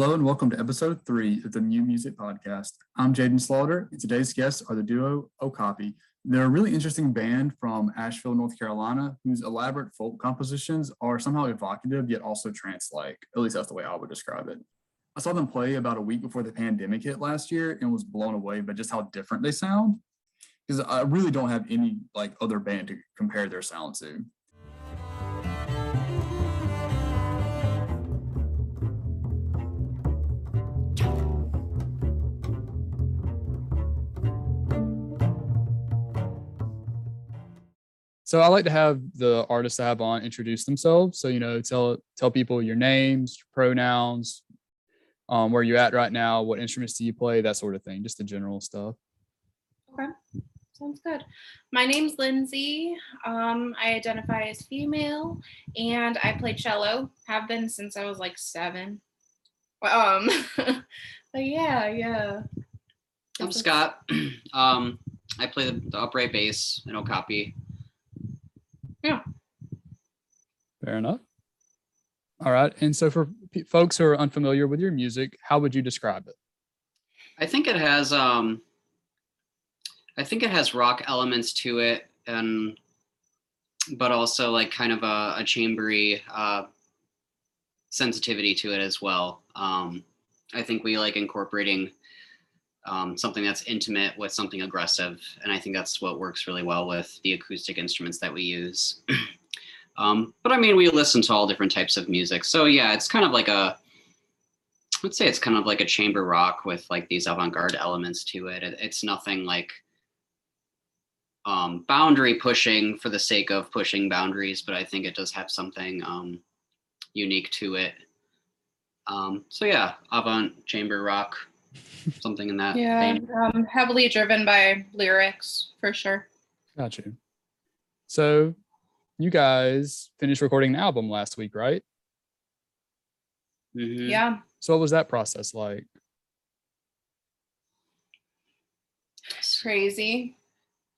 Hello and welcome to episode three of the New Music Podcast. I'm Jaden Slaughter, and today's guests are the duo Okapi. They're a really interesting band from Asheville, North Carolina, whose elaborate folk compositions are somehow evocative yet also trance-like. At least that's the way I would describe it. I saw them play about a week before the pandemic hit last year and was blown away by just how different they sound. Because I really don't have any like other band to compare their sound to. So I like to have the artists I have on introduce themselves. So you know, tell tell people your names, your pronouns, um, where you're at right now, what instruments do you play, that sort of thing, just the general stuff. Okay, sounds good. My name's Lindsay. Um, I identify as female, and I play cello. Have been since I was like seven. Um, but yeah, yeah. I'm Scott. um, I play the, the upright bass in Okapi. Fair enough. All right. And so for pe- folks who are unfamiliar with your music, how would you describe it? I think it has um, I think it has rock elements to it, and but also like kind of a, a chambery uh, sensitivity to it as well. Um, I think we like incorporating um, something that's intimate with something aggressive, and I think that's what works really well with the acoustic instruments that we use. um, but I mean, we listen to all different types of music, so yeah, it's kind of like a I'd say it's kind of like a chamber rock with like these avant-garde elements to it. it it's nothing like um, boundary pushing for the sake of pushing boundaries, but I think it does have something um, unique to it. Um, so yeah, avant chamber rock, something in that Yeah, vein. um, heavily driven by lyrics for sure. Got you. So you guys finished recording an album last week, right? Mhm. Yeah, So what was that process like? it's crazy,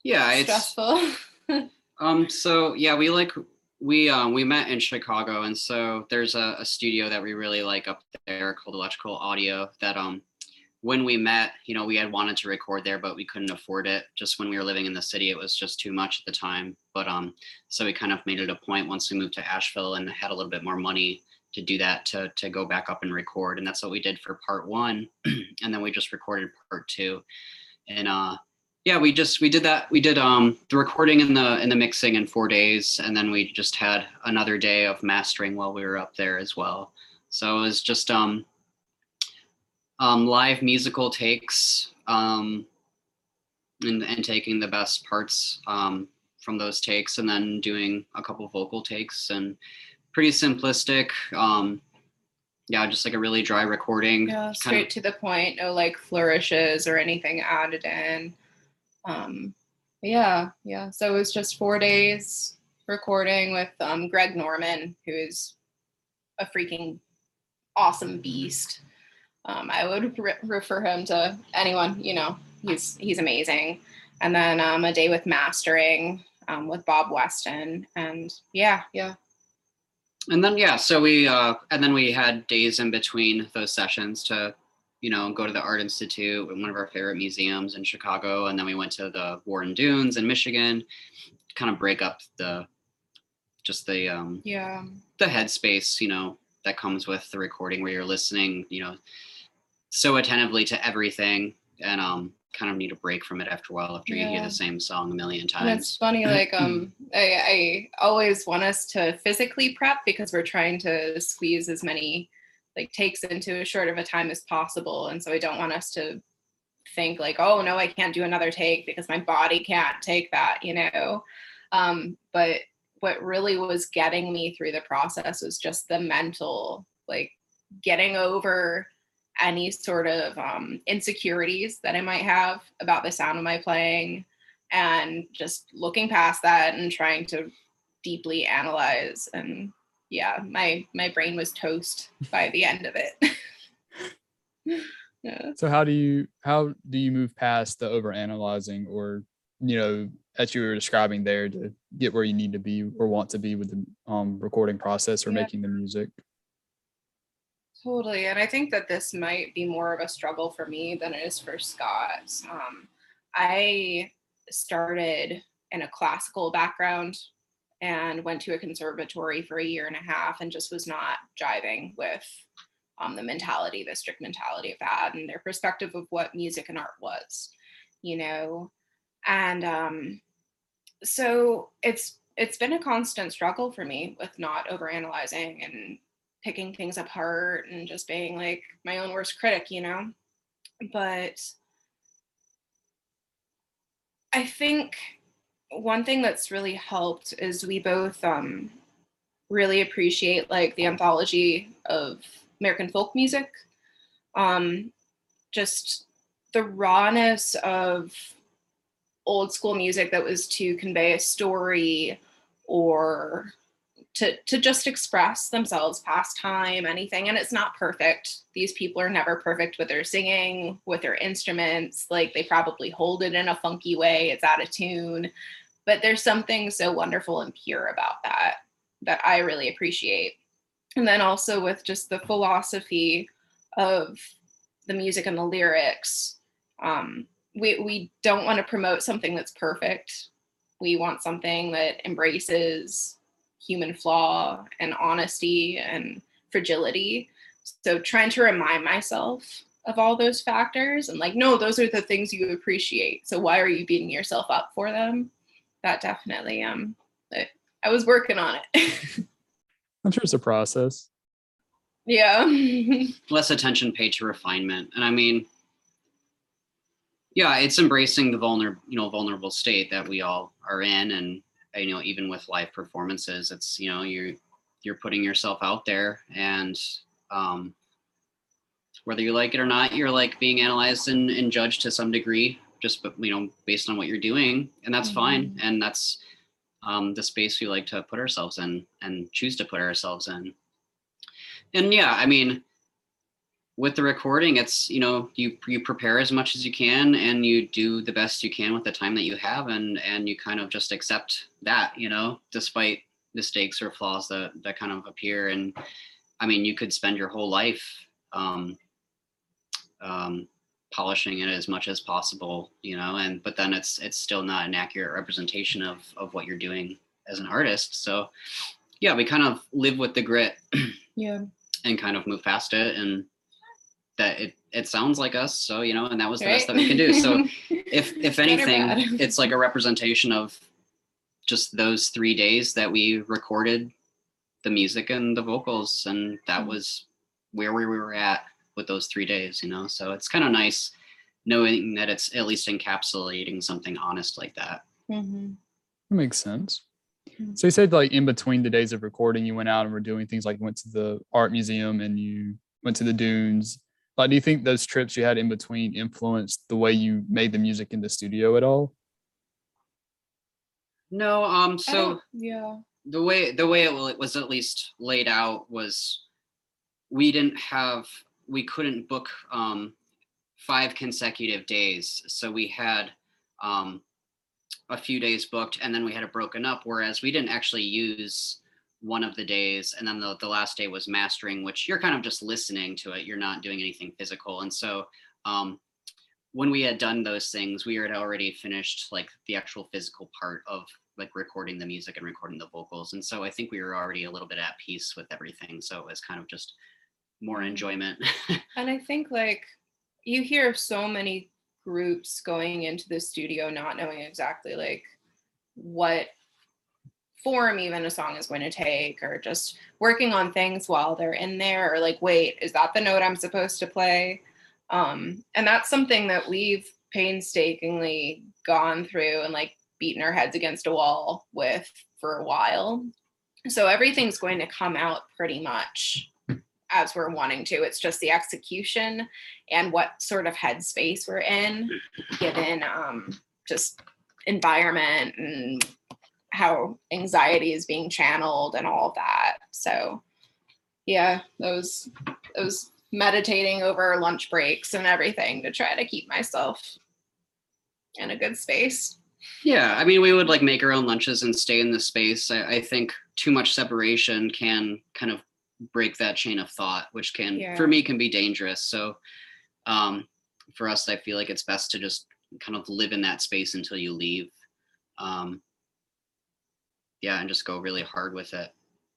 Yeah, it's stressful. Um, so yeah, we like we um we met in Chicago, and so there's a, a studio that we really like up there called Electrical Audio. That um, when we met, you know, we had wanted to record there, but we couldn't afford it. Just when we were living in the city, it was just too much at the time. But um, so we kind of made it a point once we moved to Asheville and had a little bit more money to do that to to go back up and record, and that's what we did for part one, and then we just recorded part two, and uh yeah we just we did that we did um the recording and the and the mixing in four days and then we just had another day of mastering while we were up there as well so it was just um um live musical takes um and, and taking the best parts um from those takes and then doing a couple vocal takes and pretty simplistic um yeah just like a really dry recording yeah, straight of- to the point. No like flourishes or anything added in. Um, yeah, yeah. So it was just four days recording with um, Greg Norman, who is a freaking awesome beast. Um, I would re- refer him to anyone. You know, he's he's amazing. And then um, a day with mastering um, with Bob Weston, and yeah, yeah, and then yeah so we uh and then we had days in between those sessions to you know go to the art institute one of our favorite museums in chicago and then we went to the warren dunes in michigan to kind of break up the just the um yeah. the headspace you know that comes with the recording where you're listening you know so attentively to everything and um kind of need a break from it after a while after you hear the same song a million And times. it's funny, like um, I, I always want us to physically prep because we're trying to squeeze as many like takes into as short of a time as possible, and so I don't want us to think like, oh no, I can't do another take because my body can't take that, you know. Um, but what really was getting me through the process was just the mental, like getting over any sort of um, insecurities that I might have about the sound of my playing and just looking past that and trying to deeply analyze and yeah my my brain was toast by the end of it yeah So how do you how do you move past the over analyzing or you know, as you were describing there to get where you need to be or want to be with the um, recording process or Yeah. making the music. Totally. And I think that this might be more of a struggle for me than it is for Scott. Um, I started in a classical background and went to a conservatory for a year and a half and just was not jiving with um, the mentality, the strict mentality of that and their perspective of what music and art was, you know. And um, so it's it's been a constant struggle for me with not overanalyzing and picking things apart and just being like my own worst critic, you know? But I think one thing that's really helped is we both um, really appreciate like the anthology of American folk music. Um, just the rawness of old school music that was to convey a story or to to just express themselves past time anything and it's not perfect. These people are never perfect with their singing with their instruments like they probably hold it in a funky way it's out of tune but there's something so wonderful and pure about that that i really appreciate. And then also with just the philosophy of the music and the lyrics um, we we don't want to promote something that's perfect. We want something that embraces human flaw and honesty and fragility. So trying to remind myself of all those factors and like, no, those are the things you appreciate. So why are you beating yourself up for them? That definitely um I, I was working on it. I'm sure it's a process. yeah. less attention paid to refinement and i mean yeah it's embracing the vulnerable you know vulnerable state that we all are in and you know even with live performances it's you know you're you're putting yourself out there and um whether you like it or not you're like being analyzed and, and judged to some degree just but you know based on what you're doing and that's fine. And that's um the space we like to put ourselves in and choose to put ourselves in. And yeah i mean with the recording it's you know you you prepare as much as you can and you do the best you can with the time that you have and and you kind of just accept that you know despite mistakes or flaws that that kind of appear and i mean you could spend your whole life um um polishing it as much as possible you know and but then it's it's still not an accurate representation of of what you're doing as an artist so yeah we kind of live with the grit Yeah. and kind of move past it and that it it sounds like us so you know and that was the Right? best that we can do so if if anything it's like a representation of just those three days that we recorded the music and the vocals and that Mhm. was where we were at with those three days you know so it's kind of nice knowing that it's at least encapsulating something honest like that Mhm. That makes sense. Mhm. So you said like in between the days of recording, you went out and were doing things like you went to the art museum and you went to the dunes. Like, do you think those trips you had in between influenced the way you made the music in the studio at all? no um so yeah. the way the way it was at least laid out was we didn't have we couldn't book um five consecutive days so we had um a few days booked and then we had it broken up whereas we didn't actually use one of the days and then the, the last day was mastering which you're kind of just listening to it. You're not doing anything physical. And so um when we had done those things we had already finished like the actual physical part of like recording the music and recording the vocals. And so i think we were already a little bit at peace with everything. So it was kind of just more enjoyment. And I think like you hear of so many groups going into the studio not knowing exactly like what form even a song is going to take or just working on things while they're in there or like wait is that the note i'm supposed to play? Um and that's something that we've painstakingly gone through and like beaten our heads against a wall with for a while. So everything's going to come out pretty much as we're wanting to. It's just the execution and what sort of headspace we're in given um just environment and how anxiety is being channeled and all of that so yeah those those meditating over lunch breaks and everything to try to keep myself in a good space Yeah, I mean, we would like make our own lunches and stay in the space. I, I think too much separation can kind of break that chain of thought, which can, Yeah. for me, can be dangerous. So, um, for us, I feel like it's best to just kind of live in that space until you leave. Um, yeah, and just go really hard with it,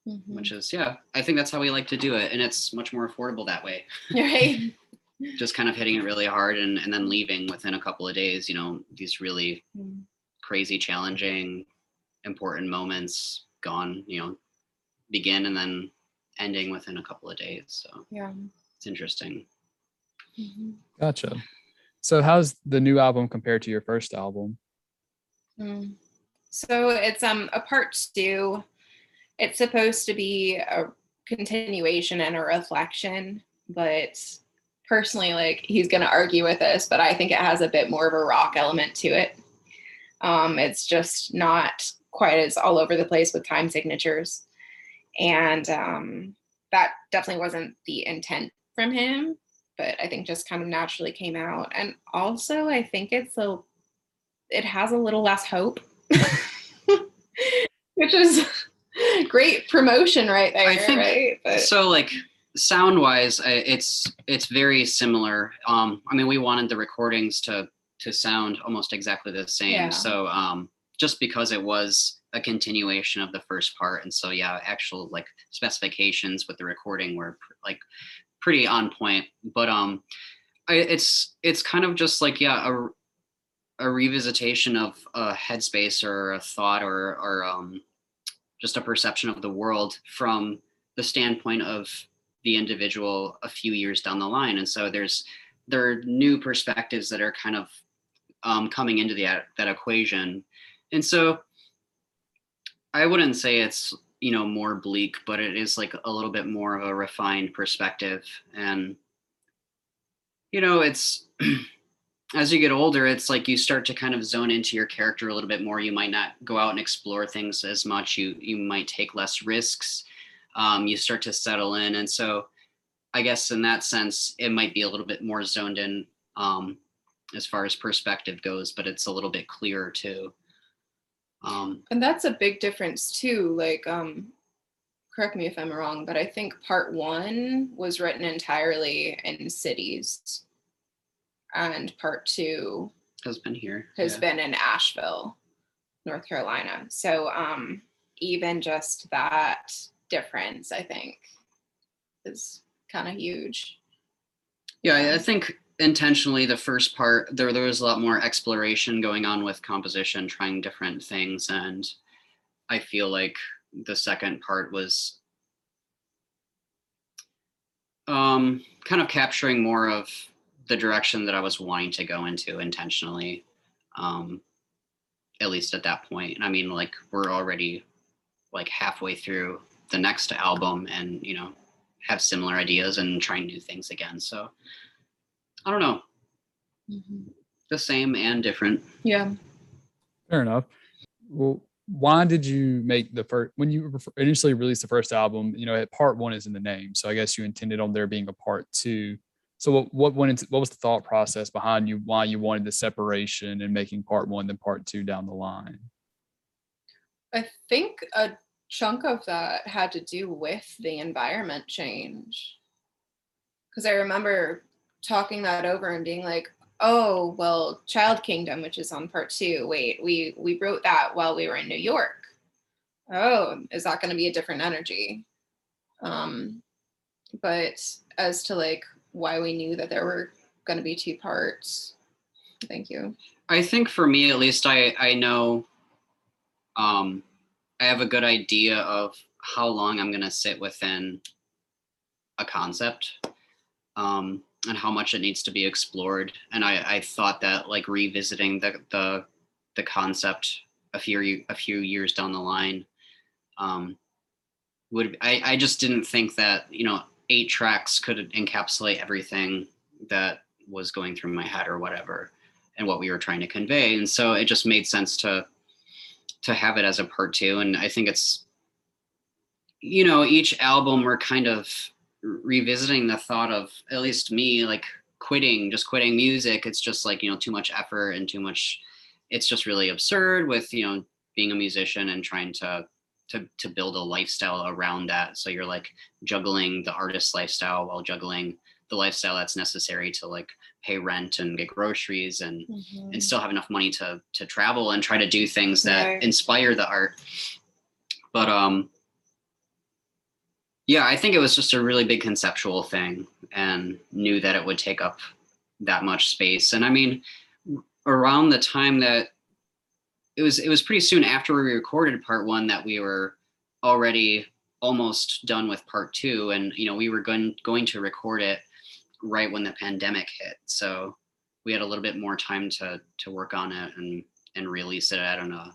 Mm-hmm. which is, yeah, I think that's how we like to do it. And it's much more affordable that way. right. Just kind of hitting it really hard and, and then leaving within a couple of days, you know, these really Mm. crazy, challenging, important moments gone, you know, begin and then ending within a couple of days. So Yeah. it's interesting. Mhm. Gotcha. So how's the new album compared to your first album? Mm. So it's um a part two. It's supposed to be a continuation and a reflection, but personally, like he's gonna argue with us, but I think it has a bit more of a rock element to it. Um, it's just not quite as all over the place with time signatures. And um that definitely wasn't the intent from him, but I think just kind of naturally came out. And also I think it's a it has a little less hope, which is great promotion right there, I think right? But So like sound wise, it's it's very similar. Um, I mean, we wanted the recordings to to sound almost exactly the same. Yeah. So um, just because it was a continuation of the first part, and so yeah, actual like specifications with the recording were pr- like pretty on point. But um, I, it's it's kind of just like yeah a a revisitation of a headspace or a thought or or um, just a perception of the world from the standpoint of the individual a few years down the line. And so there's there are new perspectives that are kind of um, coming into the, that equation. And so i wouldn't say it's you know more bleak but it is like a little bit more of a refined perspective. And you know it's as you get older it's like you start to kind of zone into your character a little bit more. You might not go out and explore things as much. You you might take less risks. Um, you start to settle in. And so i guess in that sense it might be a little bit more zoned in um, as far as perspective goes but it's a little bit clearer too. Um, and that's a big difference too. Like, um, correct me if I'm wrong, but I think part one was written entirely in cities, and part two has been here has yeah. been in Asheville, North Carolina. So um even just that difference, I think, is kind of huge. Yeah, I- I think intentionally the first part there there was a lot more exploration going on with composition, trying different things, and I feel like the second part was um kind of capturing more of the direction that I was wanting to go into intentionally. Um at least at that point. And I mean, like we're already like halfway through the next album and you know have similar ideas and trying new things again. So I don't know, the same and different. Yeah. Fair enough. Well, why did you make the first when you initially released the first album? You know, part one is in the name, so I guess you intended on there being a part two. So what what went into what was the thought process behind you why you wanted the separation and making part one then part two down the line? I think a chunk of that had to do with the environment change. Because I remember talking that over and being like, oh, well, Child Kingdom, which is on part two, wait, we we wrote that while we were in New York. Oh, is that going to be a different energy? Um, but as to like why we knew that there were going to be two parts, thank you. I think for me at least I I know um I have a good idea of how long I'm gonna sit within a concept um and how much it needs to be explored. And I, I thought that like revisiting the the the concept a few a few years down the line um would I, I just didn't think that, you know, eight tracks could encapsulate everything that was going through my head or whatever and what we were trying to convey. And so it just made sense to to have it as a part two. And i think it's you know each album we're kind of revisiting the thought of at least me like quitting just quitting music. It's just like you know too much effort and too much it's just really absurd with you know being a musician and trying to to to build a lifestyle around that. So you're like juggling the artist lifestyle while juggling the lifestyle that's necessary to like pay rent and get groceries and Mhm. and still have enough money to to travel and try to do things that inspire the art. But um yeah, I think it was just a really big conceptual thing and knew that it would take up that much space. And I mean around the time that it was it was pretty soon after we recorded part 1 that we were already almost done with part 2 and you know we were going going to record it right when the pandemic hit. So we had a little bit more time to to work on it and and release it at an uh,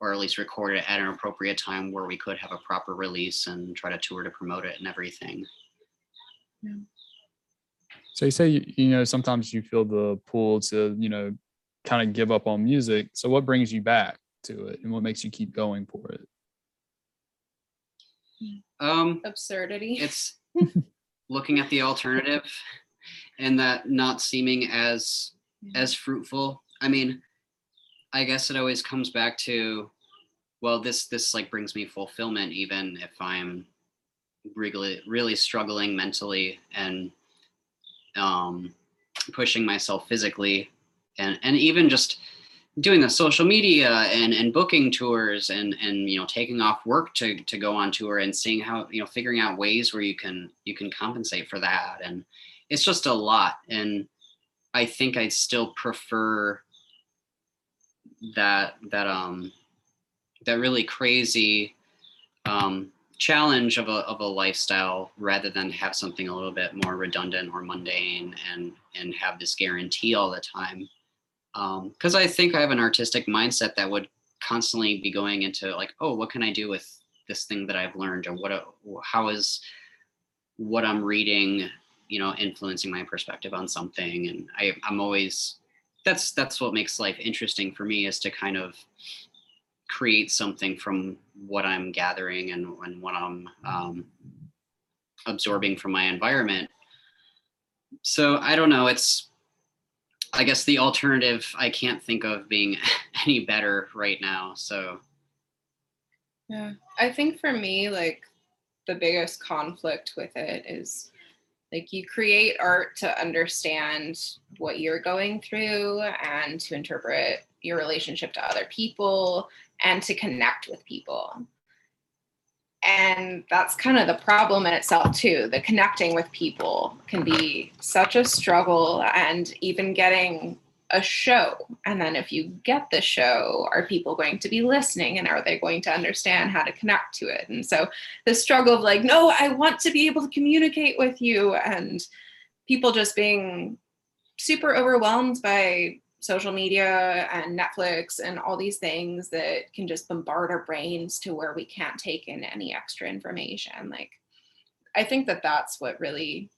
or at least record it at an appropriate time where we could have a proper release and try to tour to promote it and everything. Yeah. So you say you, you know sometimes you feel the pull to you know kind of give up on music. So what brings you back to it, and what makes you keep going for it? Um, absurdity. it's looking at the alternative and that not seeming as as fruitful. I mean, I guess it always comes back to well, this this like brings me fulfillment even if I'm really really struggling mentally and um pushing myself physically and and even just doing the social media and and booking tours and and you know taking off work to to go on tour and seeing how you know figuring out ways where you can you can compensate for that. And it's just a lot. And i think i'd still prefer that that um that really crazy um challenge of a of a lifestyle rather than have something a little bit more redundant or mundane and and have this guarantee all the time because I think I have an artistic mindset that would constantly be going into like, oh, what can I do with this thing that I've learned, or what, how is what I'm reading, you know, influencing my perspective on something, and I, I'm always that's that's what makes life interesting for me is to kind of create something from what I'm gathering and, and what I'm um, absorbing from my environment. So I don't know. It's I guess the alternative I can't think of being any better right now. So Yeah. I think for me, like the biggest conflict with it is like you create art to understand what you're going through and to interpret your relationship to other people and to connect with people. And that's kind of the problem in itself, too. The connecting with people can be such a struggle, and even getting a show. And then if you get the show, are people going to be listening and are they going to understand how to connect to it? And so the struggle of like, no, I want to be able to communicate with you and people just being super overwhelmed by social media and Netflix and all these things that can just bombard our brains to where we can't take in any extra information. Like, I think that that's what really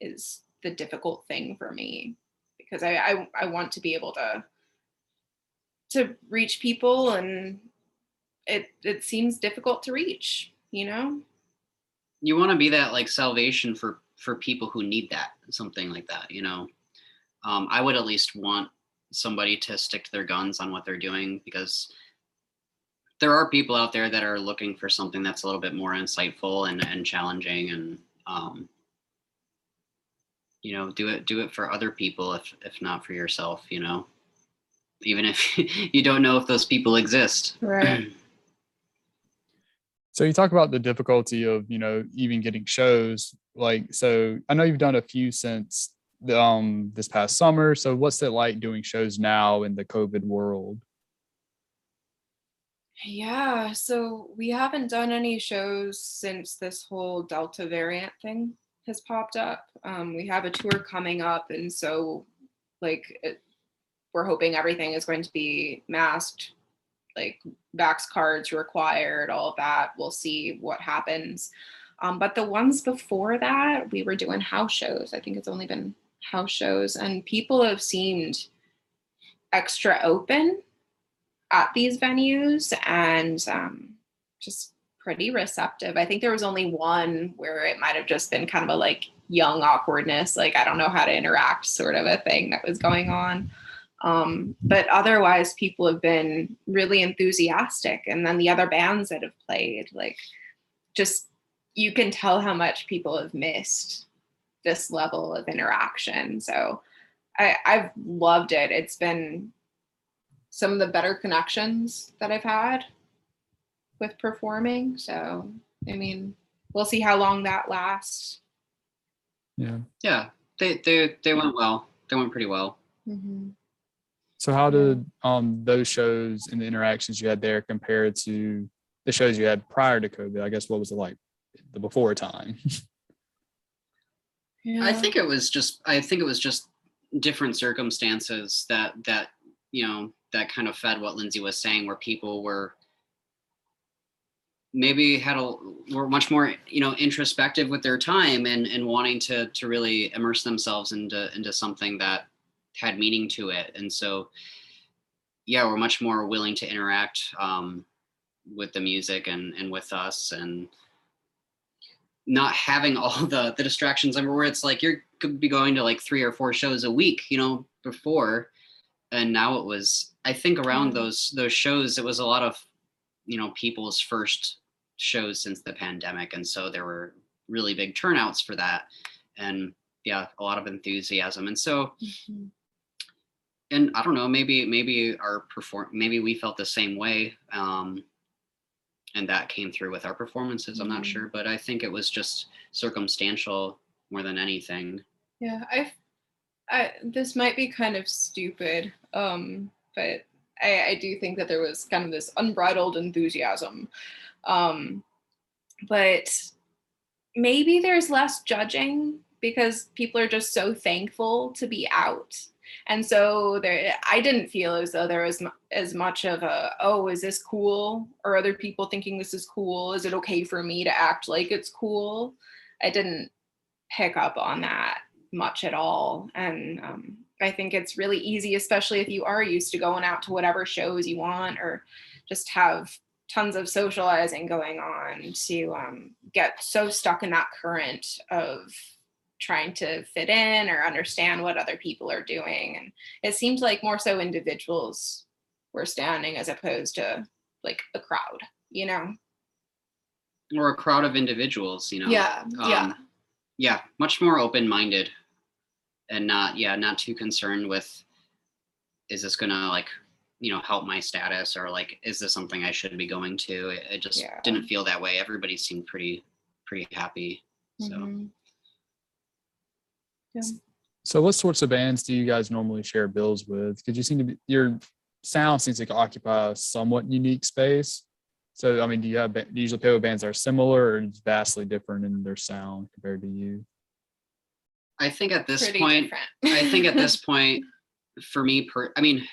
is the difficult thing for me because I, I I want to be able to to reach people and it it seems difficult to reach, you know? you want to be that like salvation for for people who need that, something like that, you know. Um, I would at least want somebody to stick to their guns on what they're doing because there are people out there that are looking for something that's a little bit more insightful and, and challenging and um, you know do it do it for other people if if not for yourself you know even if you don't know if those people exist Right. So you talk about the difficulty of you know even getting shows. Like so, I know you've done a few since the, um this past summer. So what's it like doing shows now in the COVID world? Yeah, so we haven't done any shows since this whole Delta variant thing has popped up. Um, we have a tour coming up, and so like it, we're hoping everything is going to be masked, like vax cards required, all of that. We'll see what happens. Um, but the ones before that, we were doing house shows. I think it's only been house shows, and people have seemed extra open at these venues and um, just pretty receptive. I think there was only one where it might have just been kind of a like young awkwardness, like I don't know how to interact sort of a thing that was going on. Um, but otherwise, people have been really enthusiastic. And then the other bands that have played, like, just you can tell how much people have missed this level of interaction. So I, I've loved it. It's been some of the better connections that I've had with performing. So, I mean, we'll see how long that lasts. Yeah. Yeah, they they they went well. They went pretty well. Mm-hmm. So how did um those shows and the interactions you had there compare to the shows you had prior to COVID? I guess what was it like the before time? Yeah. I think it was just I think it was just different circumstances that that you know that kind of fed what Lindsay was saying where people were maybe had a were much more you know introspective with their time and and wanting to to really immerse themselves into into something that had meaning to it and so yeah we're much more willing to interact um with the music and and with us and not having all the the distractions. I mean, where it's like you're could be going to like three or four shows a week, you know, before, and now it was. I think around Mhm. those those shows, it was a lot of, you know, people's first shows since the pandemic, and so there were really big turnouts for that, and yeah, a lot of enthusiasm, and so Mhm. and I don't know, maybe maybe our perform maybe we felt the same way. Um and that came through with our performances. I'm not Mhm. sure, but I think it was just circumstantial more than anything. Yeah, I, I this might be kind of stupid, um, but I, I do think that there was kind of this unbridled enthusiasm, um, but maybe there's less judging because people are just so thankful to be out. And so there, I didn't feel as though there was as much of a, oh, is this cool? Or other people thinking this is cool? Is it okay for me to act like it's cool? I didn't pick up on that much at all. And um, I think it's really easy, especially if you are used to going out to whatever shows you want or just have tons of socializing going on to um, get so stuck in that current of trying to fit in or understand what other people are doing. And it seems like more so individuals were standing as opposed to like a crowd, you know? Or a crowd of individuals, you know. Yeah. yeah. um, Yeah, much more open-minded and not yeah, not too concerned with is this gonna like you know help my status or like is this something I should be going to? It, it just Yeah. didn't feel that way. Everybody seemed pretty pretty happy. So Mhm. Yeah. So what sorts of bands do you guys normally share bills with? Because you seem to be your sound seems to occupy a somewhat unique space. So I mean, do you have do you usually play with bands that are similar or just vastly different in their sound compared to you? I think at this Pretty point. I think at this point, for me, per I mean,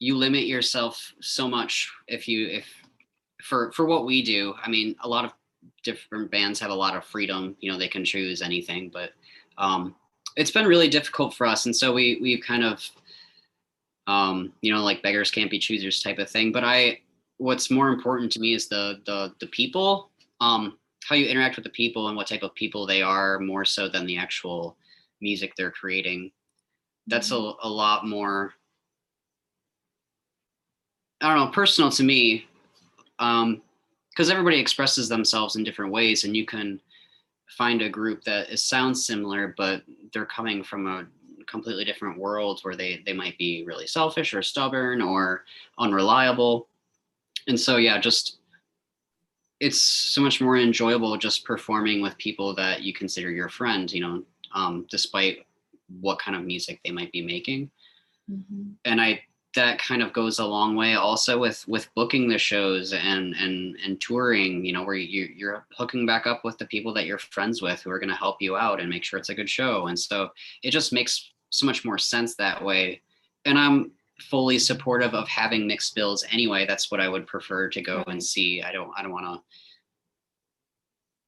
you limit yourself so much if you if for for what we do. I mean, a lot of different bands have a lot of freedom. You know, they can choose anything, but um, it's been really difficult for us, and so we we kind of um, you know like beggars can't be choosers type of thing. But I what's more important to me is the the the people. Um, how you interact with the people and what type of people they are more so than the actual music they're creating that's a, a lot more i don't know personal to me um because everybody expresses themselves in different ways and you can find a group that is, sounds similar but they're coming from a completely different world where they they might be really selfish or stubborn or unreliable and so yeah just it's so much more enjoyable just performing with people that you consider your friend you know um, despite what kind of music they might be making Mhm. and i that kind of goes a long way also with with booking the shows and and and touring you know where you you're hooking back up with the people that you're friends with who are going to help you out and make sure it's a good show. And so it just makes so much more sense that way. And i'm fully supportive of having mixed bills anyway. That's what i would prefer to go and mm-hmm. see. I don't i don't want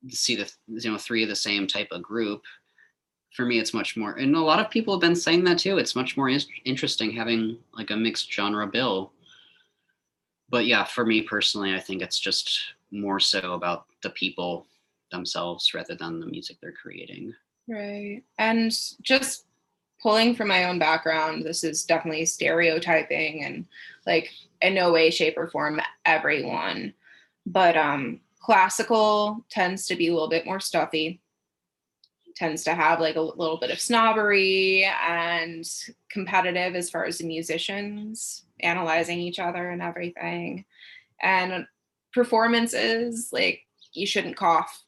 to see the you know three of the same type of group for me it's much more and a lot of people have been saying that too it's much more in- interesting having like a mixed genre bill but yeah for me personally i think it's just more so about the people themselves rather than the music they're creating Right. And just pulling from my own background, this is definitely stereotyping and like in no way, shape, or form everyone. But um classical tends to be a little bit more stuffy tends to have like a little bit of snobbery and competitive as far as the musicians analyzing each other and everything. And performances like you shouldn't cough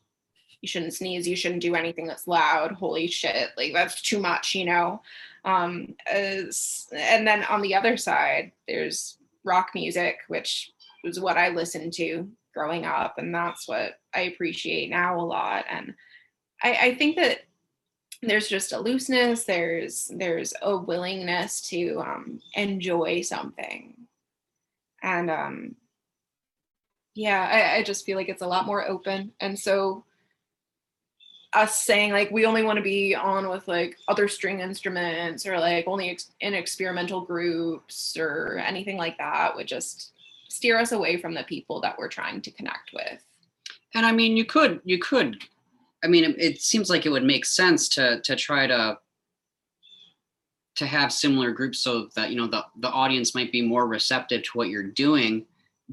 you shouldn't sneeze you shouldn't do anything that's loud holy shit like that's too much you know? Um as, and then on the other side there's rock music which was what i listened to growing up and that's what i appreciate now a lot and I, I think that there's just a looseness there's there's a willingness to um, enjoy something. And um yeah I, I just feel like it's a lot more open. And so us saying like we only want to be on with like other string instruments or like only ex- in experimental groups or anything like that would just steer us away from the people that we're trying to connect with. And I mean, you could, you could, I mean, it, it seems like it would make sense to to try to to have similar groups so that you know the the audience might be more receptive to what you're doing.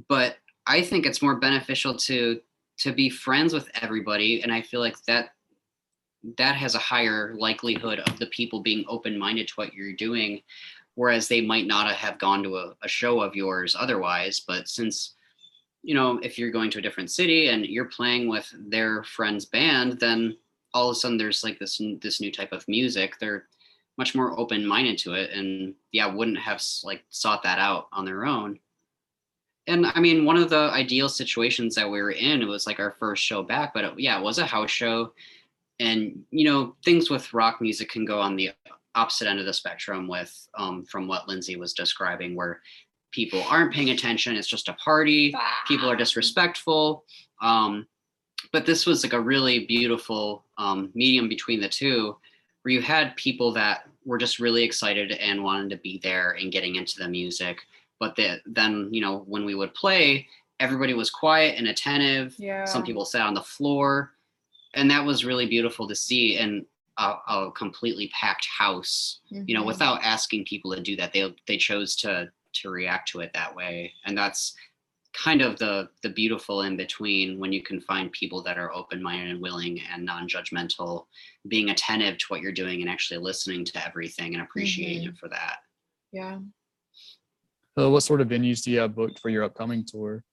But I think it's more beneficial to to be friends with everybody, and I feel like that that has a higher likelihood of the people being open minded to what you're doing, whereas they might not have gone to a, a show of yours otherwise. But since you know, if you're going to a different city and you're playing with their friend's band, then all of a sudden there's like this this new type of music. They're much more open minded to it, and yeah, wouldn't have like sought that out on their own. And I mean, one of the ideal situations that we were in, it was like our first show back, but it, yeah, it was a house show, and you know, things with rock music can go on the opposite end of the spectrum with um, from what Lindsay was describing, where people aren't paying attention. It's just a party people are disrespectful um, but this was like a really beautiful um, medium between the two where you had people that were just really excited and wanted to be there and getting into the music but the, then you know when we would play everybody was quiet and attentive yeah some people sat on the floor and that was really beautiful to see and a, a completely packed house you know Mhm. without asking people to do that they they chose to to react to it that way. And that's kind of the the beautiful in between when you can find people that are open-minded and willing and non-judgmental being attentive to what you're doing and actually listening to everything and appreciating Mhm. it for that. Yeah. So what sort of venues do you have booked for your upcoming tour?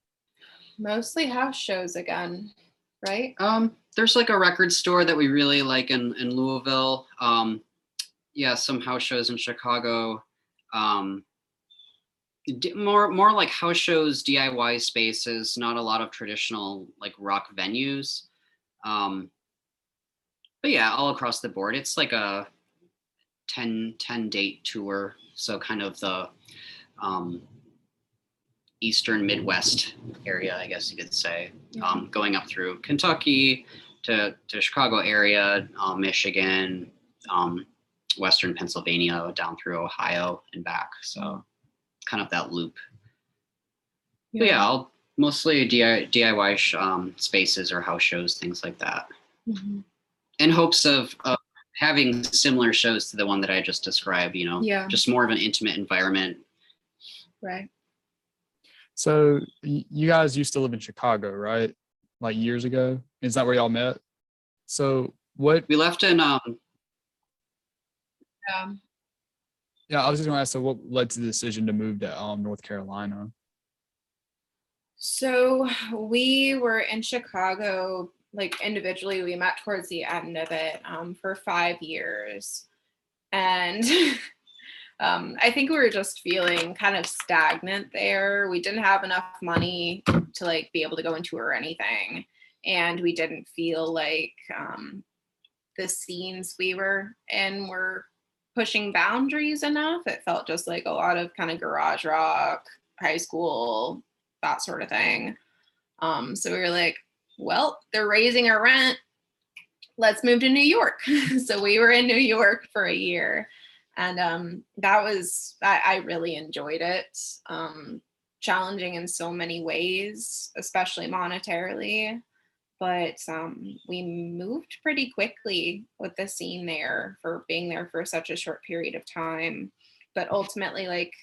mostly house shows again right? Um there's like a record store that we really like in in louisville. Um yeah some house shows in chicago. Um d- more more like house shows diy spaces not a lot of traditional like rock venues. Um but yeah all across the board. It's like a 10 10 date tour so kind of the um eastern midwest area i guess you could say. Um, going up through kentucky to, to chicago area uh, michigan um, western pennsylvania down through ohio and back so kind of that loop but yeah i'll mostly DIY, DIY um, spaces or house shows things like that Mhm. in hopes of, of having similar shows to the one that i just described you know yeah just more of an intimate environment right So you guys used to live in Chicago, right? Like years ago. Is that where y'all met? So what? we left in um, yeah Yeah, I was just gonna ask. So what led to the decision to move to um, North Carolina? So we were in Chicago, like individually, we met towards the end of it um, for five years. And um, I think we were just feeling kind of stagnant there. We didn't have enough money to like be able to go and tour or anything. And we didn't feel like um, the scenes we were in were pushing boundaries enough. It felt just like a lot of kind of garage rock, high school, that sort of thing. Um, so we were like, well, they're raising our rent. Let's move to New York. so we were in New York for a year. And um, that was, I, I really enjoyed it. Um, challenging in so many ways, especially monetarily. But um, we moved pretty quickly with the scene there for being there for such a short period of time. But ultimately, like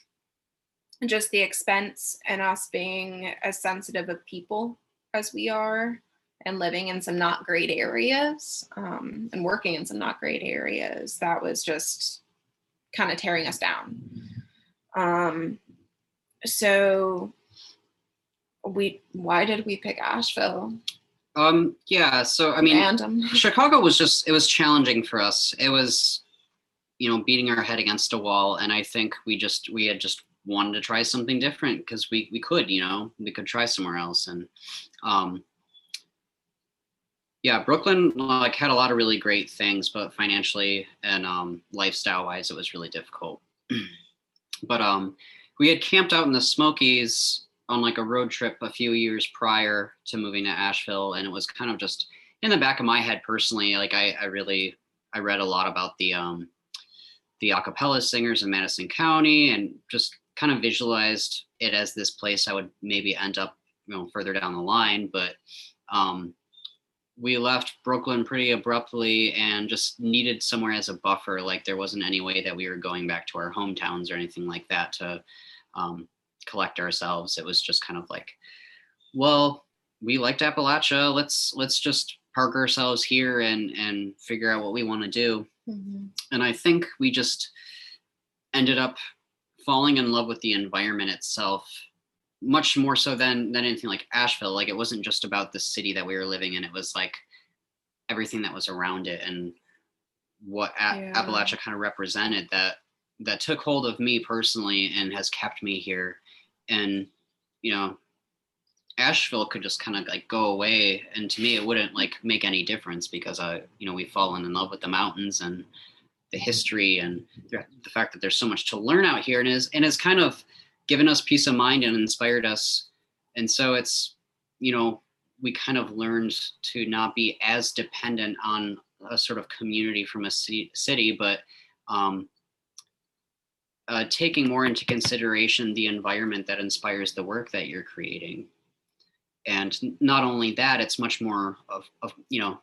just the expense and us being as sensitive of people as we are and living in some not great areas um, and working in some not great areas that was just kind of tearing us down um, so we why did we pick asheville Um, yeah. So I mean, random Chicago was just it was challenging for us. It was, you know, beating our head against a wall, and I think we just we had just wanted to try something different because we we could, you know, we could try somewhere else, and um, yeah, Brooklyn like had a lot of really great things, but financially and um, lifestyle wise, it was really difficult. but um, we had camped out in the Smokies on like a road trip a few years prior to moving to Asheville, and it was kind of just in the back of my head personally. Like I, I really, I read a lot about the um, the a cappella singers in Madison County, and just kind of visualized it as this place I would maybe end up, you know, further down the line. But um, we left Brooklyn pretty abruptly and just needed somewhere as a buffer. Like there wasn't any way that we were going back to our hometowns or anything like that to um, collect ourselves. It was just kind of like, well, we liked Appalachia. Let's let's just park ourselves here and and figure out what we want to do. Mhm. And I think we just ended up falling in love with the environment itself much more so than than anything like Asheville. Like it wasn't just about the city that we were living in. It was like everything that was around it and what A- Yeah. Appalachia kind of represented that that took hold of me personally and has kept me here. And you know, Asheville could just kind of like go away, and to me, it wouldn't like make any difference because I, you know, we've fallen in love with the mountains and the history and the fact that there's so much to learn out here, and is and it's kind of given us peace of mind and inspired us. And so it's, you know, we kind of learned to not be as dependent on a sort of community from a city, city but um, uh, taking more into consideration the environment that inspires the work that you're creating. And not only that, it's much more of, of you know,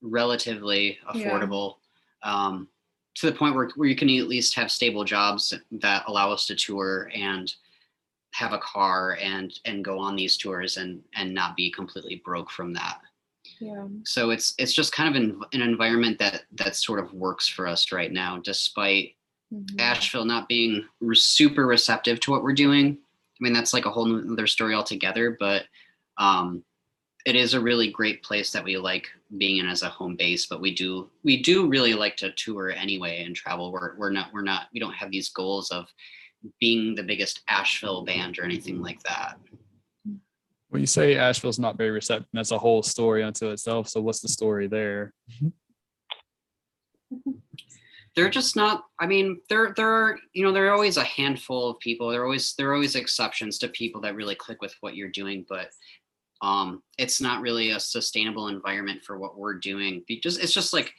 relatively Yeah. affordable um, to the point where, where you can at least have stable jobs that allow us to tour and have a car and and go on these tours and and not be completely broke from that yeah so it's it's just kind of an, an environment that that sort of works for us right now despite Mhm. asheville not being re- super receptive to what we're doing i mean that's like a whole other story altogether but um it is a really great place that we like being in as a home base but we do we do really like to tour anyway and travel we're, we're not we're not we don't have these goals of being the biggest asheville band or anything like that When you say Asheville's not very receptive, that's a whole story unto itself. So what's the story there? They're just not i mean there there are you know there are always a handful of people. There are always there are always exceptions to people that really click with what you're doing but um it's not really a sustainable environment for what we're doing. Because it's just like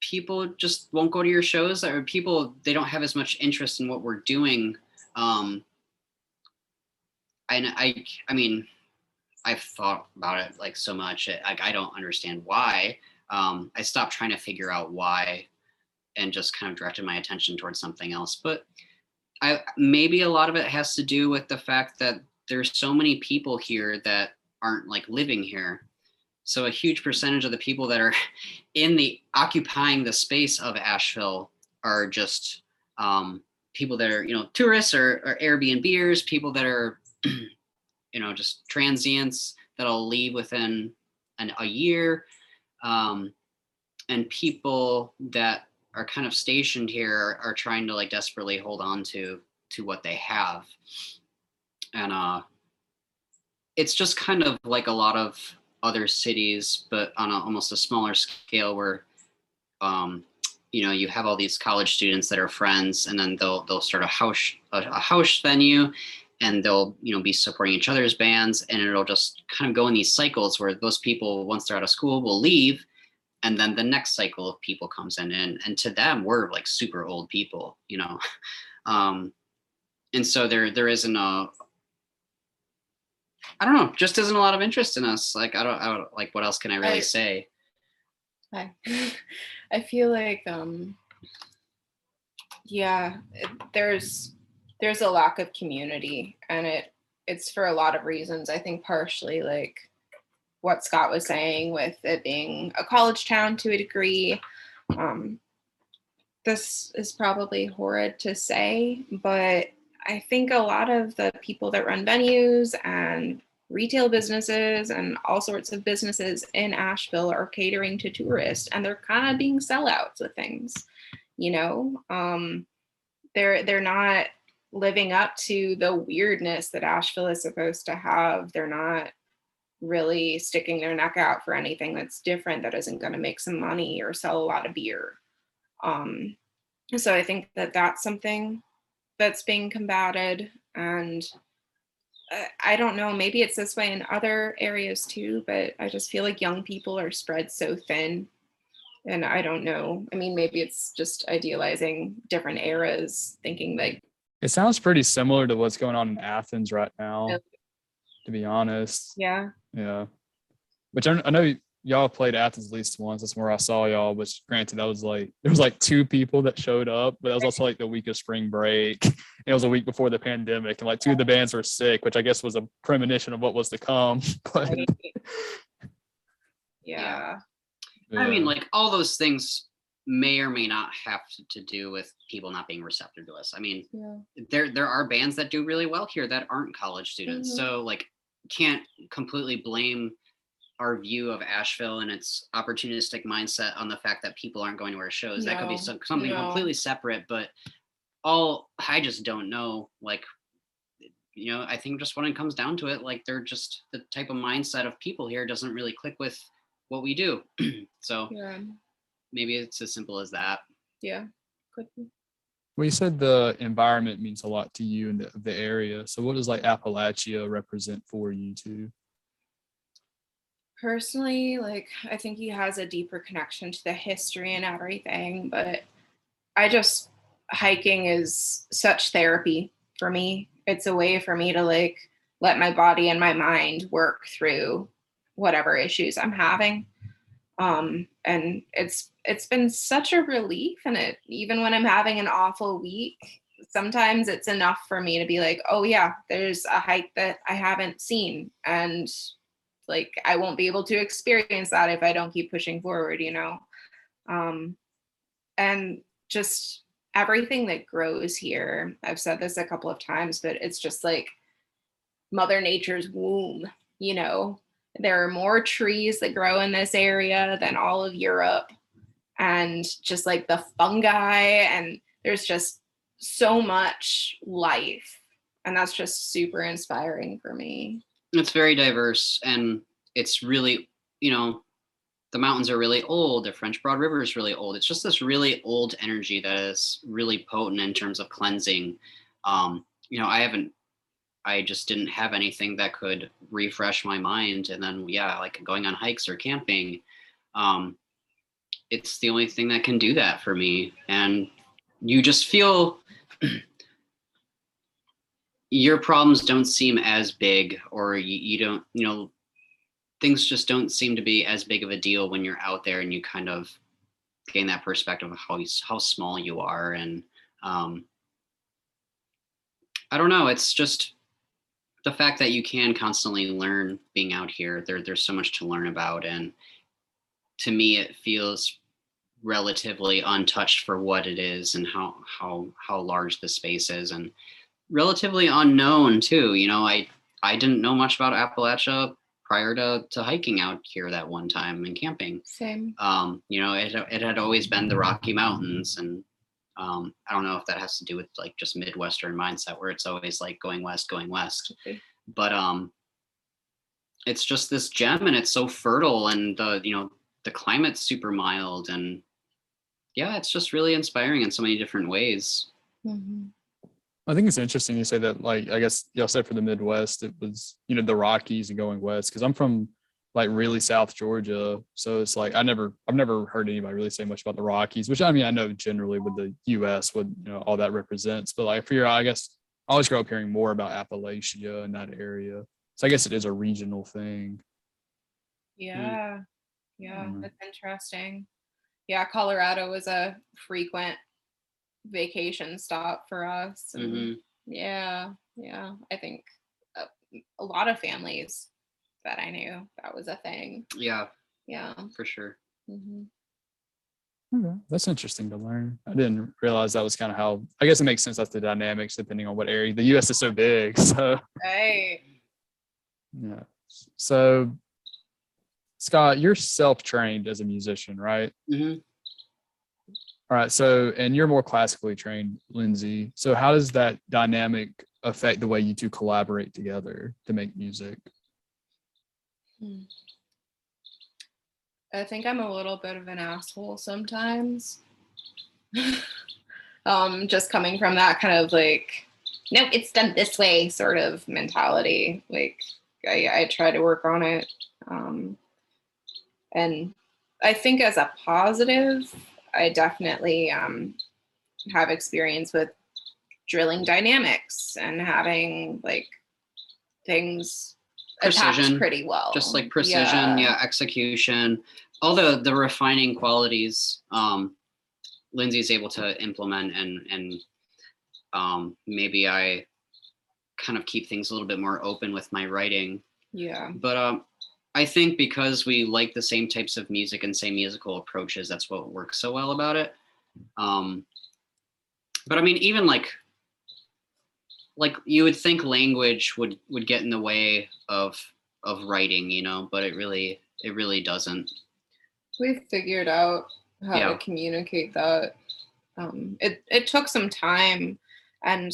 people just won't go to your shows or people they don't have as much interest in what we're doing um and i i mean i've thought about it like so much like i don't understand why um, I stopped trying to figure out why and just kind of directed my attention towards something else. But I maybe a lot of it has to do with the fact that there's so many people here that aren't like living here. So a huge percentage of the people that are in the occupying the space of Asheville are just um, people that are you know tourists or, or Airbnbers, people that are you know just transients that'll leave within an, a year um, and people that are kind of stationed here are, trying to like desperately hold on to to what they have. And uh it's just kind of like a lot of other cities but on a, almost a smaller scale where um you know you have all these college students that are friends and then they'll they'll start a house a, a house venue and they'll you know be supporting each other's bands and it'll just kind of go in these cycles where those people once they're out of school will leave and then the next cycle of people comes in and and to them we're like super old people you know um and so there there isn't a I don't know, just isn't a lot of interest in us. Like I don't, I don't like what else can I really I- say? I, I feel like um yeah it- there's there's a lack of community and it it's for a lot of reasons. I think partially like what scott was saying with it being a college town to a degree um this is probably horrid to say but i think a lot of the people that run venues and retail businesses and all sorts of businesses in Asheville are catering to tourists and they're kind of being sellouts with things you know? Um they're they're not living up to the weirdness that Asheville is supposed to have they're not really sticking their neck out for anything that's different that isn't going to make some money or sell a lot of beer um so i think that that's something that's being combated and uh, I don't know, maybe it's this way in other areas too, but I just feel like young people are spread so thin. And I don't know. I mean, maybe it's just idealizing different eras, thinking like, It sounds pretty similar to what's going on in Athens right now, Yeah. to be honest. yeah, Yeah. Which I, I know y'all played Athens at least once. That's where I saw y'all, which granted, that was like, there was like two people that showed up, but that was also like the week of spring break. It was a week before the pandemic, and like two of the bands were sick, which I guess was a premonition of what was to come. But right? yeah, I mean, like all those things may or may not have to, to do with people not being receptive to us. I mean, yeah, there there are bands that do really well here that aren't college students. Mhm. So like can't completely blame our view of Asheville and its opportunistic mindset on the fact that people aren't going to our shows. That could be some, something no. completely separate, but all I just don't know like you know, I think just when it comes down to it, like they're just the type of mindset of people here doesn't really click with what we do. so yeah, maybe it's as simple as that. yeah. Could be. well, you said the environment means a lot to you and the, the area. So what does like Appalachia represent for you too? personally like i think he has a deeper connection to the history and everything but i just hiking is such therapy for me it's a way for me to like let my body and my mind work through whatever issues i'm having um and it's it's been such a relief and it even when i'm having an awful week sometimes it's enough for me to be like oh yeah there's a hike that i haven't seen and like I won't be able to experience that if I don't keep pushing forward, you know. Um and just everything that grows here. I've said this a couple of times, but it's just like mother nature's womb, you know. There are more trees that grow in this area than all of Europe and just like the fungi and there's just so much life and that's just super inspiring for me. It's very diverse and it's really, you know, the mountains are really old. The French Broad River is really old. It's just this really old energy that is really potent in terms of cleansing. Um, you know, I haven't, I just didn't have anything that could refresh my mind. And then, yeah, like going on hikes or camping, um, it's the only thing that can do that for me. And you just feel your problems don't seem as big or you, you don't you know things just don't seem to be as big of a deal when you're out there and you kind of gain that perspective of how how small you are and um, i don't know it's just the fact that you can constantly learn being out here there there's so much to learn about and to me it feels relatively untouched for what it is and how how how large the space is and relatively unknown too. You know, I I didn't know much about Appalachia prior to to hiking out here that one time and camping. Same. Um, you know, it it had always been the Rocky Mountains, and um, I don't know if that has to do with like just Midwestern mindset where it's always like going west, going west. Okay. But um, it's just this gem, and it's so fertile, and the you know the climate's super mild, and yeah, it's just really inspiring in so many different ways. Mhm. I think it's interesting you say that, like, I guess y'all said for the Midwest, it was, you know, the Rockies and going west. Cause I'm from like really South Georgia. So it's like, I never, I've never heard anybody really say much about the Rockies, which I mean, I know generally with the US, what, you know, all that represents. But like for your, I guess I always grew up hearing more about Appalachia and that area. So I guess it is a regional thing. Yeah. Yeah, Mm. that's interesting. Yeah, Colorado was a frequent vacation stop for us. Mhm. Yeah, yeah. I think a, a lot of families that I knew that was a thing. Yeah, Yeah. for sure. hmm Okay, That's interesting to learn. I didn't realize that was kind of how. I guess it makes sense. That's the dynamics depending on what area. The U.S. is so big, so Right. yeah. So, Scott, you're self-trained as a musician, right? hmm All right. So, and you're more classically trained, Lindsay. So, how does that dynamic affect the way you two collaborate together to make music? I think I'm a little bit of an asshole sometimes. um, just coming from that kind of like, no, it's done this way sort of mentality. Like, I, I try to work on it. Um, and I think as a positive, I definitely um, have experience with drilling dynamics and having like things Precision, pretty well. Just like precision, yeah. execution, all the the refining qualities. Um, Lindsay's able to implement and and um, maybe I kind of keep things a little bit more open with my writing. Yeah. But um, I think because we like the same types of music and same musical approaches, that's what works so well about it. Um, but I mean, even like like you would think language would would get in the way of of writing, you know, but it really it really doesn't. we figured out how Yeah. to communicate that. Um, it it took some time, and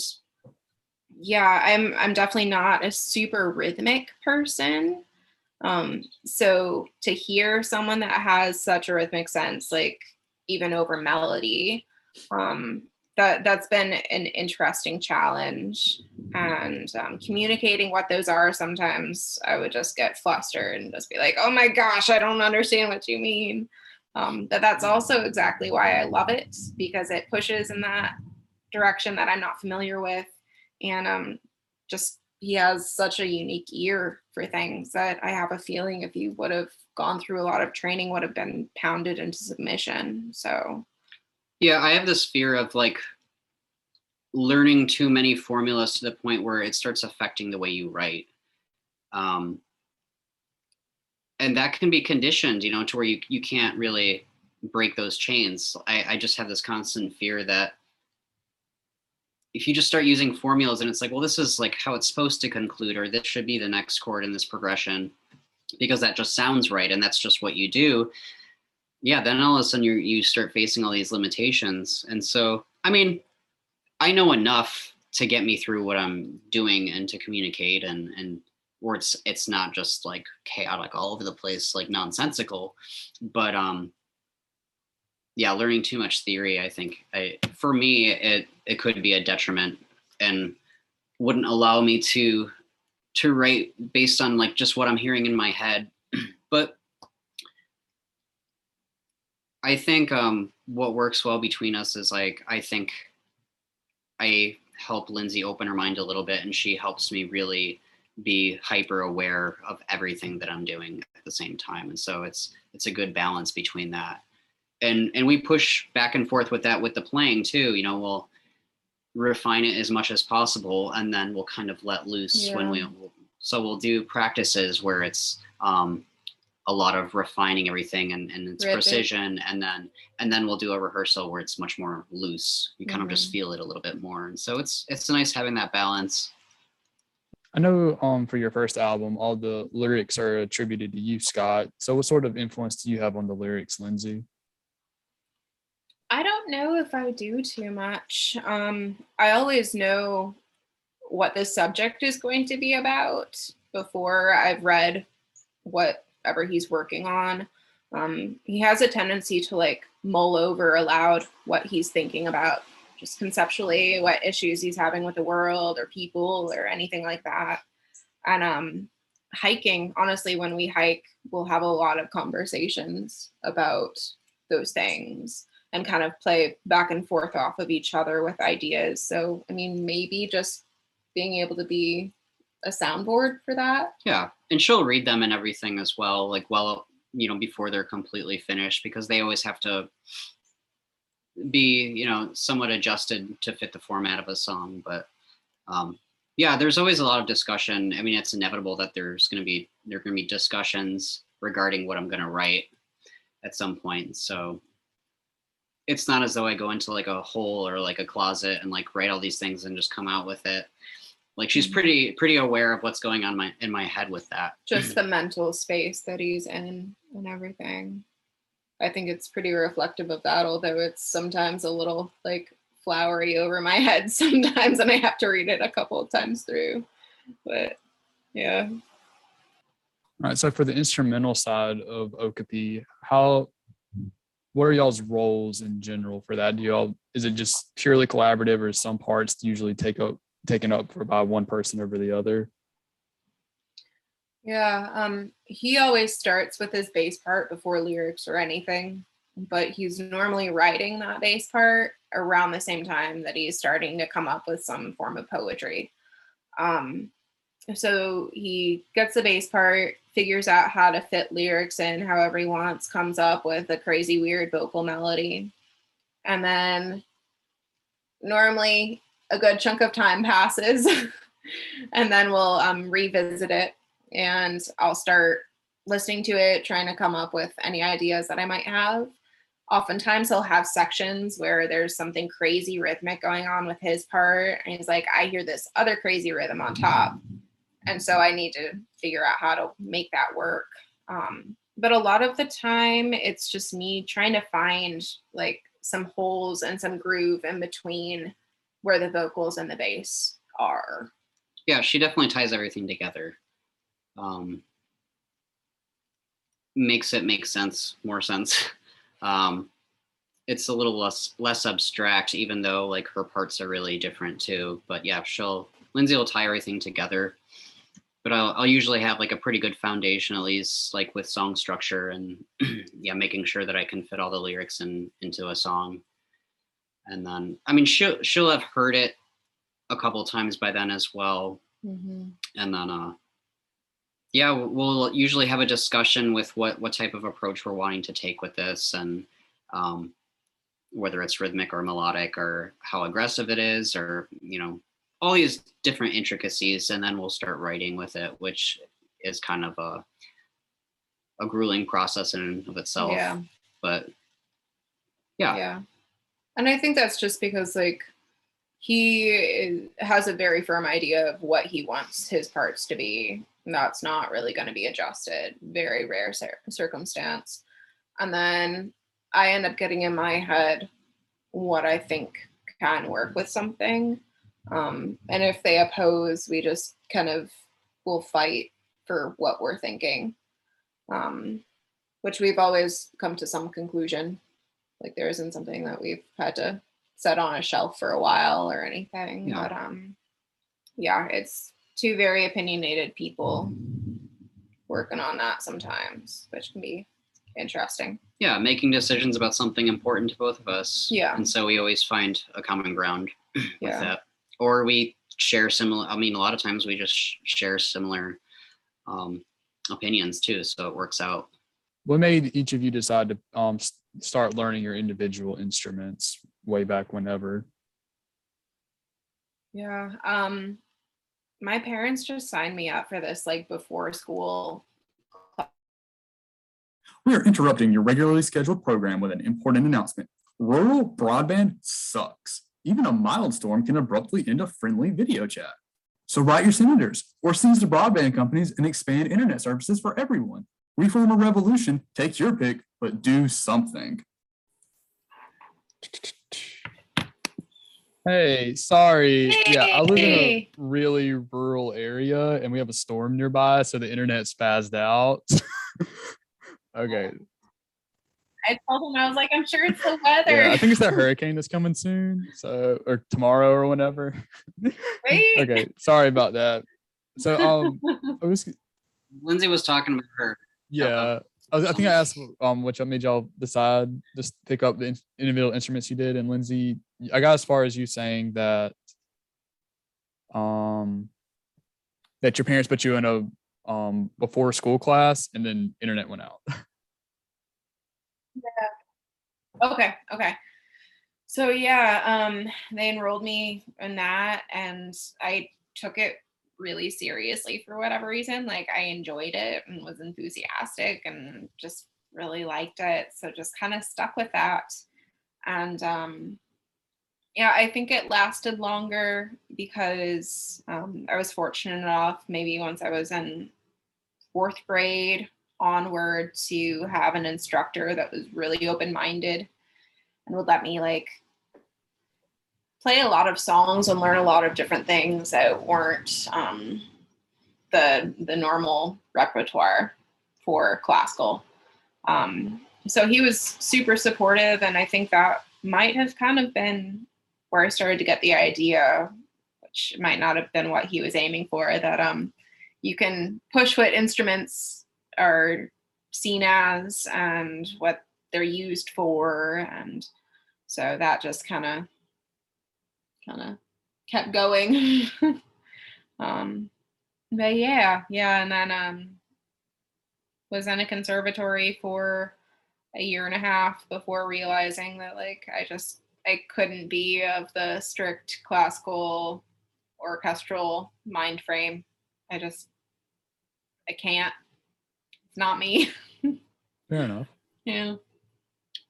yeah, I'm I'm definitely not a super rhythmic person. Um, so to hear someone that has such a rhythmic sense, like even over melody, um, that that's been an interesting challenge. And um, communicating what those are, sometimes I would just get flustered and just be like, "Oh my gosh, I don't understand what you mean." Um, but that's also exactly why I love it because it pushes in that direction that I'm not familiar with, and um, just he has such a unique ear for things that I have a feeling if he would have gone through a lot of training would have been pounded into submission. So Yeah, I have this fear of like learning too many formulas to the point where it starts affecting the way you write. Um, and that can be conditioned, you know, to where you, you can't really break those chains. I, I just have this constant fear that if you just start using formulas and it's like, well, this is like how it's supposed to conclude, or this should be the next chord in this progression, because that just sounds right and that's just what you do. Yeah, then all of a sudden you you start facing all these limitations. And so, I mean, I know enough to get me through what I'm doing and to communicate and and where it's it's not just like chaotic all over the place, like nonsensical. But um yeah, learning too much theory, I think I for me it it could be a detriment and wouldn't allow me to to write based on like just what I'm hearing in my head. but I think um what works well between us is like I think I help Lindsay open her mind a little bit and she helps me really be hyper aware of everything that I'm doing at the same time. And so it's it's a good balance between that. And and we push back and forth with that with the playing too. You know, we'll refine it as much as possible and then we'll kind of let loose when we so we'll do practices where it's um a lot of refining everything and, and it's Ripping. precision and then and then we'll do a rehearsal where it's much more loose you kind of just Mhm. feel it a little bit more and so it's it's nice having that balance I know um for your first album, all the lyrics are attributed to you, Scott. So what sort of influence do you have on the lyrics, Lindsay? I don't know if I do too much. Um, I always know what the subject is going to be about before I've read whatever he's working on. Um, he has a tendency to like mull over aloud what he's thinking about, just conceptually, what issues he's having with the world or people or anything like that. And um, hiking, honestly, when we hike, we'll have a lot of conversations about those things and kind of play back and forth off of each other with ideas. So, I mean, maybe just being able to be a soundboard for that. Yeah, and she'll read them and everything as well, like well, you know, before they're completely finished, because they always have to be, you know, somewhat adjusted to fit the format of a song. But um, yeah, there's always a lot of discussion. I mean, it's inevitable that there's going to be there are going to be discussions regarding what I'm going to write at some point. So it's not as though I go into like a hole or like a closet and like write all these things and just come out with it. Like she's Mhm. pretty pretty aware of what's going on my in my head with that. Just the mental space that he's in and everything. I think it's pretty reflective of that, although it's sometimes a little like flowery over my head sometimes, and I have to read it a couple of times through. But yeah. All right. So for the instrumental side of Okapi, how what are y'all's roles in general for that? Do y'all is it just purely collaborative or some parts usually take up taken up for by one person over the other? Yeah, um, he always starts with his bass part before lyrics or anything, but he's normally writing that bass part around the same time that he's starting to come up with some form of poetry. Um, so he gets the bass part, figures out how to fit lyrics in however he wants, comes up with a crazy weird vocal melody, and then normally a good chunk of time passes, and then we'll um, revisit it and I'll start listening to it, trying to come up with any ideas that I might have. Oftentimes, he'll have sections where there's something crazy rhythmic going on with his part, and he's like, I hear this other crazy rhythm on top. And so I need to figure out how to make that work. Um, but a lot of the time, it's just me trying to find like some holes and some groove in between where the vocals and the bass are. Yeah, she definitely ties everything together. Um, makes it make sense, more sense. Um, it's a little less less abstract, even though like her parts are really different too. But yeah, she'll Lindsay will tie everything together. But I'll, I'll usually have like a pretty good foundation, at least like with song structure and yeah, making sure that I can fit all the lyrics in into a song. And then, I mean, she'll she'll have heard it a couple times by then as well. And then, uh, yeah, we'll usually have a discussion with what what type of approach we're wanting to take with this, and um, whether it's rhythmic or melodic, or how aggressive it is, or you know, all these different intricacies. And then we'll start writing with it, which is kind of a a grueling process in and of itself. Yeah. But yeah, Yeah. And I think that's just because like he is, has a very firm idea of what he wants his parts to be. That's not really going to be adjusted. Very rare cir- circumstance. And then I end up getting in my head what I think can work with something. Um, and if they oppose, we just kind of will fight for what we're thinking, um, which we've always come to some conclusion like there isn't something that we've had to set on a shelf for a while or anything Yeah. but um yeah it's two very opinionated people working on that sometimes which can be interesting yeah, making decisions about something important to both of us. Yeah. And so we always find a common ground with yeah that. Or we share similar, I mean, a lot of times we just sh- share similar um, opinions too. So it works out. What made each of you decide to um s- start learning your individual instruments way back whenever? yeah um my parents just signed me up for this like before school We are interrupting your regularly scheduled program with an important announcement. Rural broadband sucks. Even a mild storm can abruptly end a friendly video chat. So write your senators or seize the broadband companies and expand internet services for everyone. Reform a revolution, take your pick, but do something. Hey, sorry. Yeah, I live in a really rural area and we have a storm nearby, so the internet spazzed out. okay. i told him i was like i'm sure it's the weather Yeah, I think it's that hurricane that's coming soon. So or tomorrow or whenever. right okay, sorry about that. So um I was Lindsay was talking about her. Yeah. I, I think I asked um what made y'all decide just pick up the individual instruments you did and Lindsay I got as far as you saying that um that your parents put you in a um before school class and then internet went out. Yeah. Okay, okay. So yeah, um, they enrolled me in that, and I took it really seriously for whatever reason. Like I enjoyed it and was enthusiastic and just really liked it. So just kind of stuck with that. And um, yeah, I think it lasted longer because um, I was fortunate enough, maybe once I was in fourth grade onward, to have an instructor that was really open minded and would let me like play a lot of songs and learn a lot of different things that weren't um, the the normal repertoire for classical. Um, so he was super supportive, and I think that might have kind of been where I started to get the idea, which might not have been what he was aiming for, that um, you can push what instruments are seen as and what they're used for, and so that just kind of kind of kept going. um, but yeah, yeah, and then um, was in a conservatory for a year and a half before realizing that like I just I couldn't be of the strict classical orchestral mind frame. I just I can't. It's not me. Fair enough. yeah.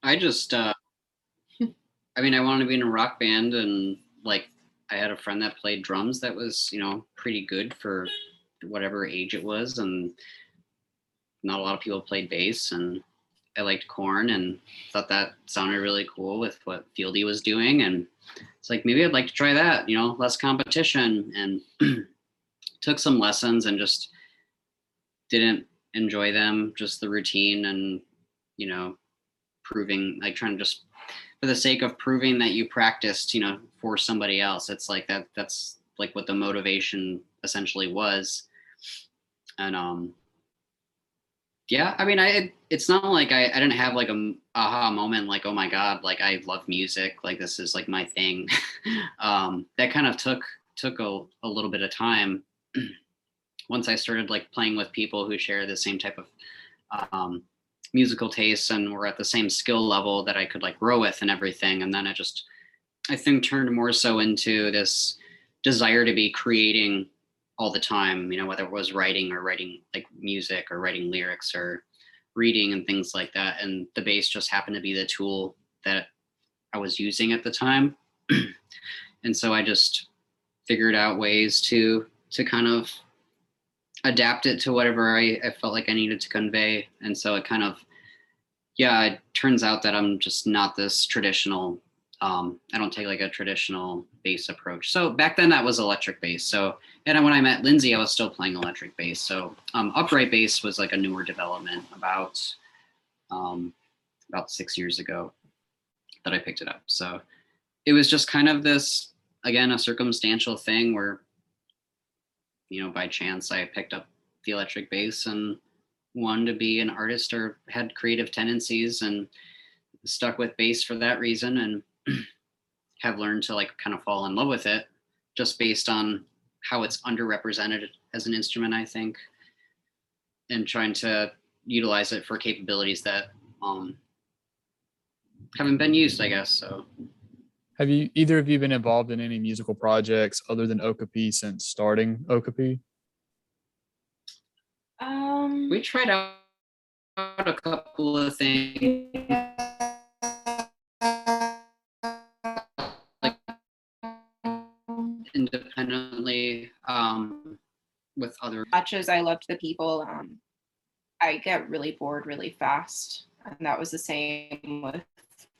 I just, uh, I mean, I wanted to be in a rock band, and like, I had a friend that played drums that was, you know, pretty good for whatever age it was, and not a lot of people played bass, and I liked Korn, and thought that sounded really cool with what Fieldy was doing, and it's like maybe I'd like to try that, you know, less competition, and took some lessons, and just didn't enjoy them, just the routine, and you know, proving like trying to just for the sake of proving that you practiced you know for somebody else it's like that that's like what the motivation essentially was. And um yeah i mean i it, it's not like I, I didn't have like a aha moment like oh my god like i love music like this is like my thing. Um that kind of took took a, a little bit of time. Once i started like playing with people who share the same type of um musical tastes and were at the same skill level that I could like grow with and everything. And then it just, I think, turned more so into this desire to be creating all the time, you know, whether it was writing or writing like music or writing lyrics or reading and things like that. And the bass just happened to be the tool that I was using at the time. and so I just figured out ways to to kind of adapt it to whatever I, I felt like I needed to convey. And so it kind of, yeah, it turns out that I'm just not this traditional. Um, I don't take like a traditional bass approach. So back then that was electric bass. So and when I met Lindsay, I was still playing electric bass. So um, upright bass was like a newer development about um, about six years ago that I picked it up. So it was just kind of this again a circumstantial thing where you know, by chance, I picked up the electric bass and wanted to be an artist or had creative tendencies and stuck with bass for that reason and have learned to like kind of fall in love with it just based on how it's underrepresented as an instrument, I think, and trying to utilize it for capabilities that um, haven't been used, I guess. So Have you either of you been involved in any musical projects other than Okapi since starting Okapi? Um, we tried out a couple of things. like independently um, with other much as I loved the people, um, I get really bored really fast. And that was the same with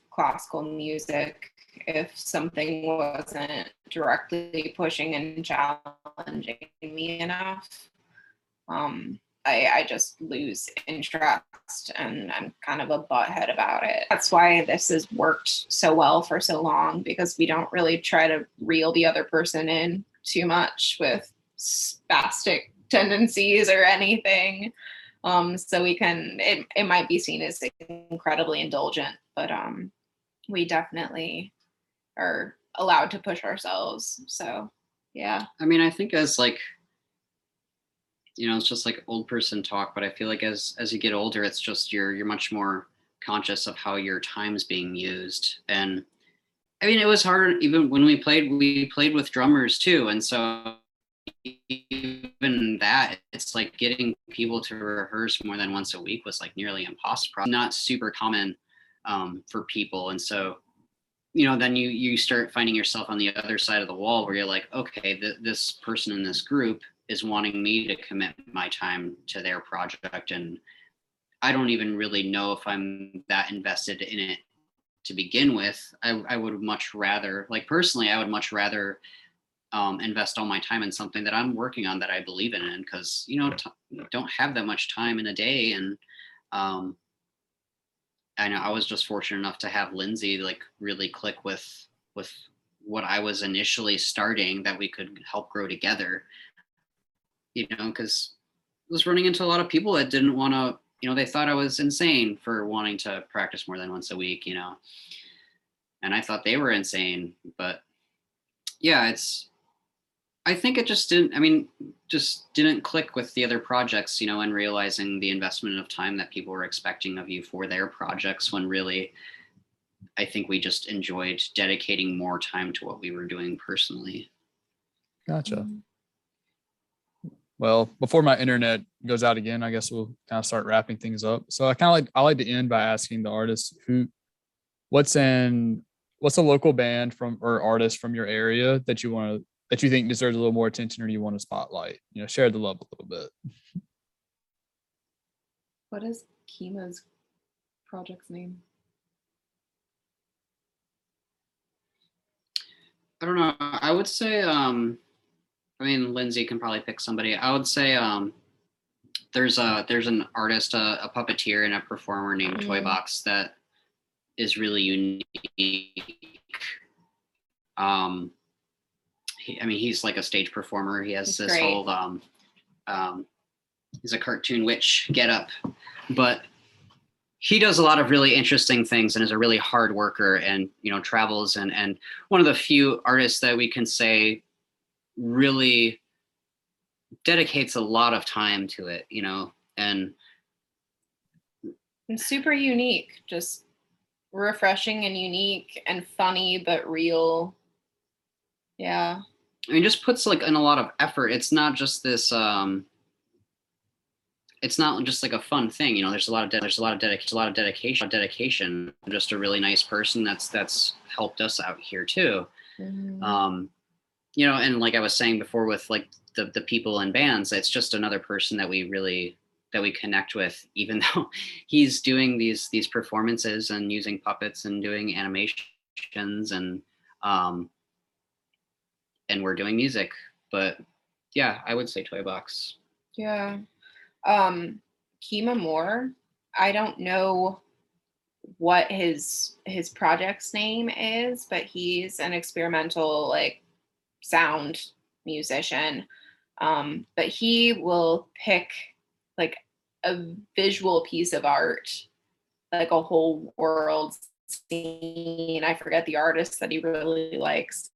classical music. If something wasn't directly pushing and challenging me enough, um, I, I just lose interest and I'm kind of a butthead about it. That's why this has worked so well for so long because we don't really try to reel the other person in too much with spastic tendencies or anything. Um, so we can it, it might be seen as incredibly indulgent, but um we definitely are allowed to push ourselves. So yeah. I mean, I think as like you know, it's just like old person talk, but I feel like as as you get older, it's just you're you're much more conscious of how your time's being used. And I mean, it was hard even when we played, we played with drummers too. And so even that, it's like getting people to rehearse more than once a week was like nearly impossible. Not super common um, for people. And so you know then you you start finding yourself on the other side of the wall where you're like okay th- this person in this group is wanting me to commit my time to their project and i don't even really know if i'm that invested in it to begin with i, I would much rather like personally i would much rather um, invest all my time in something that i'm working on that i believe in because you know t- don't have that much time in a day and um, I know I was just fortunate enough to have Lindsay like really click with with what I was initially starting that we could help grow together. You know, because I was running into a lot of people that didn't want to, you know, they thought I was insane for wanting to practice more than once a week, you know. And I thought they were insane, but yeah, it's I think it just didn't. I mean, just didn't click with the other projects, you know, and realizing the investment of time that people were expecting of you for their projects. When really, I think we just enjoyed dedicating more time to what we were doing personally. Gotcha. Mm-hmm. Well, before my internet goes out again, I guess we'll kind of start wrapping things up. So I kind of like I like to end by asking the artist who, what's in, what's a local band from or artist from your area that you want to that you think deserves a little more attention or you want to spotlight? You know, share the love a little bit. What is Kima's project's name? I don't know. I would say, um, I mean, Lindsay can probably pick somebody. I would say um, there's a there's an artist, a, a puppeteer, and a performer named Mm. Toybox that is really unique. Um, he, I mean, he's like a stage performer. He has He's this great. whole um, um, he's a cartoon witch get up, but he does a lot of really interesting things and is a really hard worker and you know travels and and one of the few artists that we can say really dedicates a lot of time to it you know and And super unique, just refreshing and unique and funny but real. Yeah. I mean, just puts like in a lot of effort. It's not just this. um It's not just like a fun thing, you know. There's a lot of de- there's a lot of dedication, a lot of dedication, dedication. Just a really nice person that's that's helped us out here too. Mhm. Um, you know, and like I was saying before, with like the the people and bands, it's just another person that we really that we connect with, even though he's doing these these performances and using puppets and doing animations and um, and we're doing music. But yeah, I would say Toy Box. Yeah. Um Kima Moore, I don't know what his his project's name is, but he's an experimental like sound musician. Um but he will pick like a visual piece of art, like a whole world scene. I forget the artist that he really likes.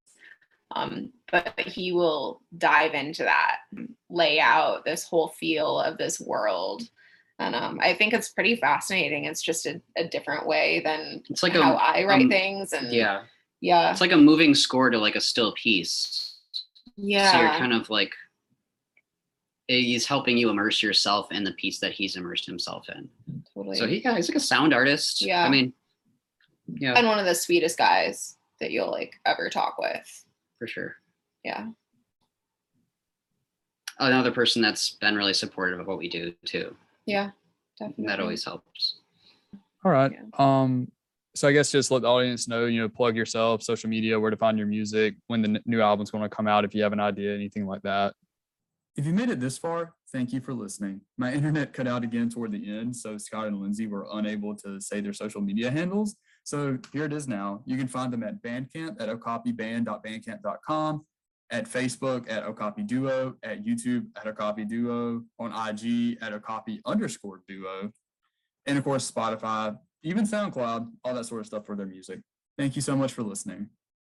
Um, but he will dive into that, lay out this whole feel of this world. And um, I think it's pretty fascinating. It's just a, a different way than It's like how a I write um, things. And yeah, yeah, it's like a moving score to like a still piece. yeah, So you're kind of like he's helping you immerse yourself in the piece that he's immersed himself in. totally. So he yeah, he's like a sound artist. Yeah. I mean, yeah, and one of the sweetest guys that you'll like ever talk with. for sure. Yeah. Another person that's been really supportive of what we do too. Yeah. Definitely. That always helps. All right. Yeah. Um, so I guess just let the audience know, you know, plug yourself, social media, where to find your music, when the new album's going to come out, if you have an idea, anything like that. If you made it this far, thank you for listening. My internet cut out again toward the end, so Scott and Lindsay were unable to say their social media handles. So here it is now. You can find them at Bandcamp at okapiband.bandcamp.com, at Facebook at Okapi Duo, at YouTube at Okapi Duo, on IG at Okapi underscore Duo, and of course Spotify, even SoundCloud, all that sort of stuff for their music. Thank you so much for listening.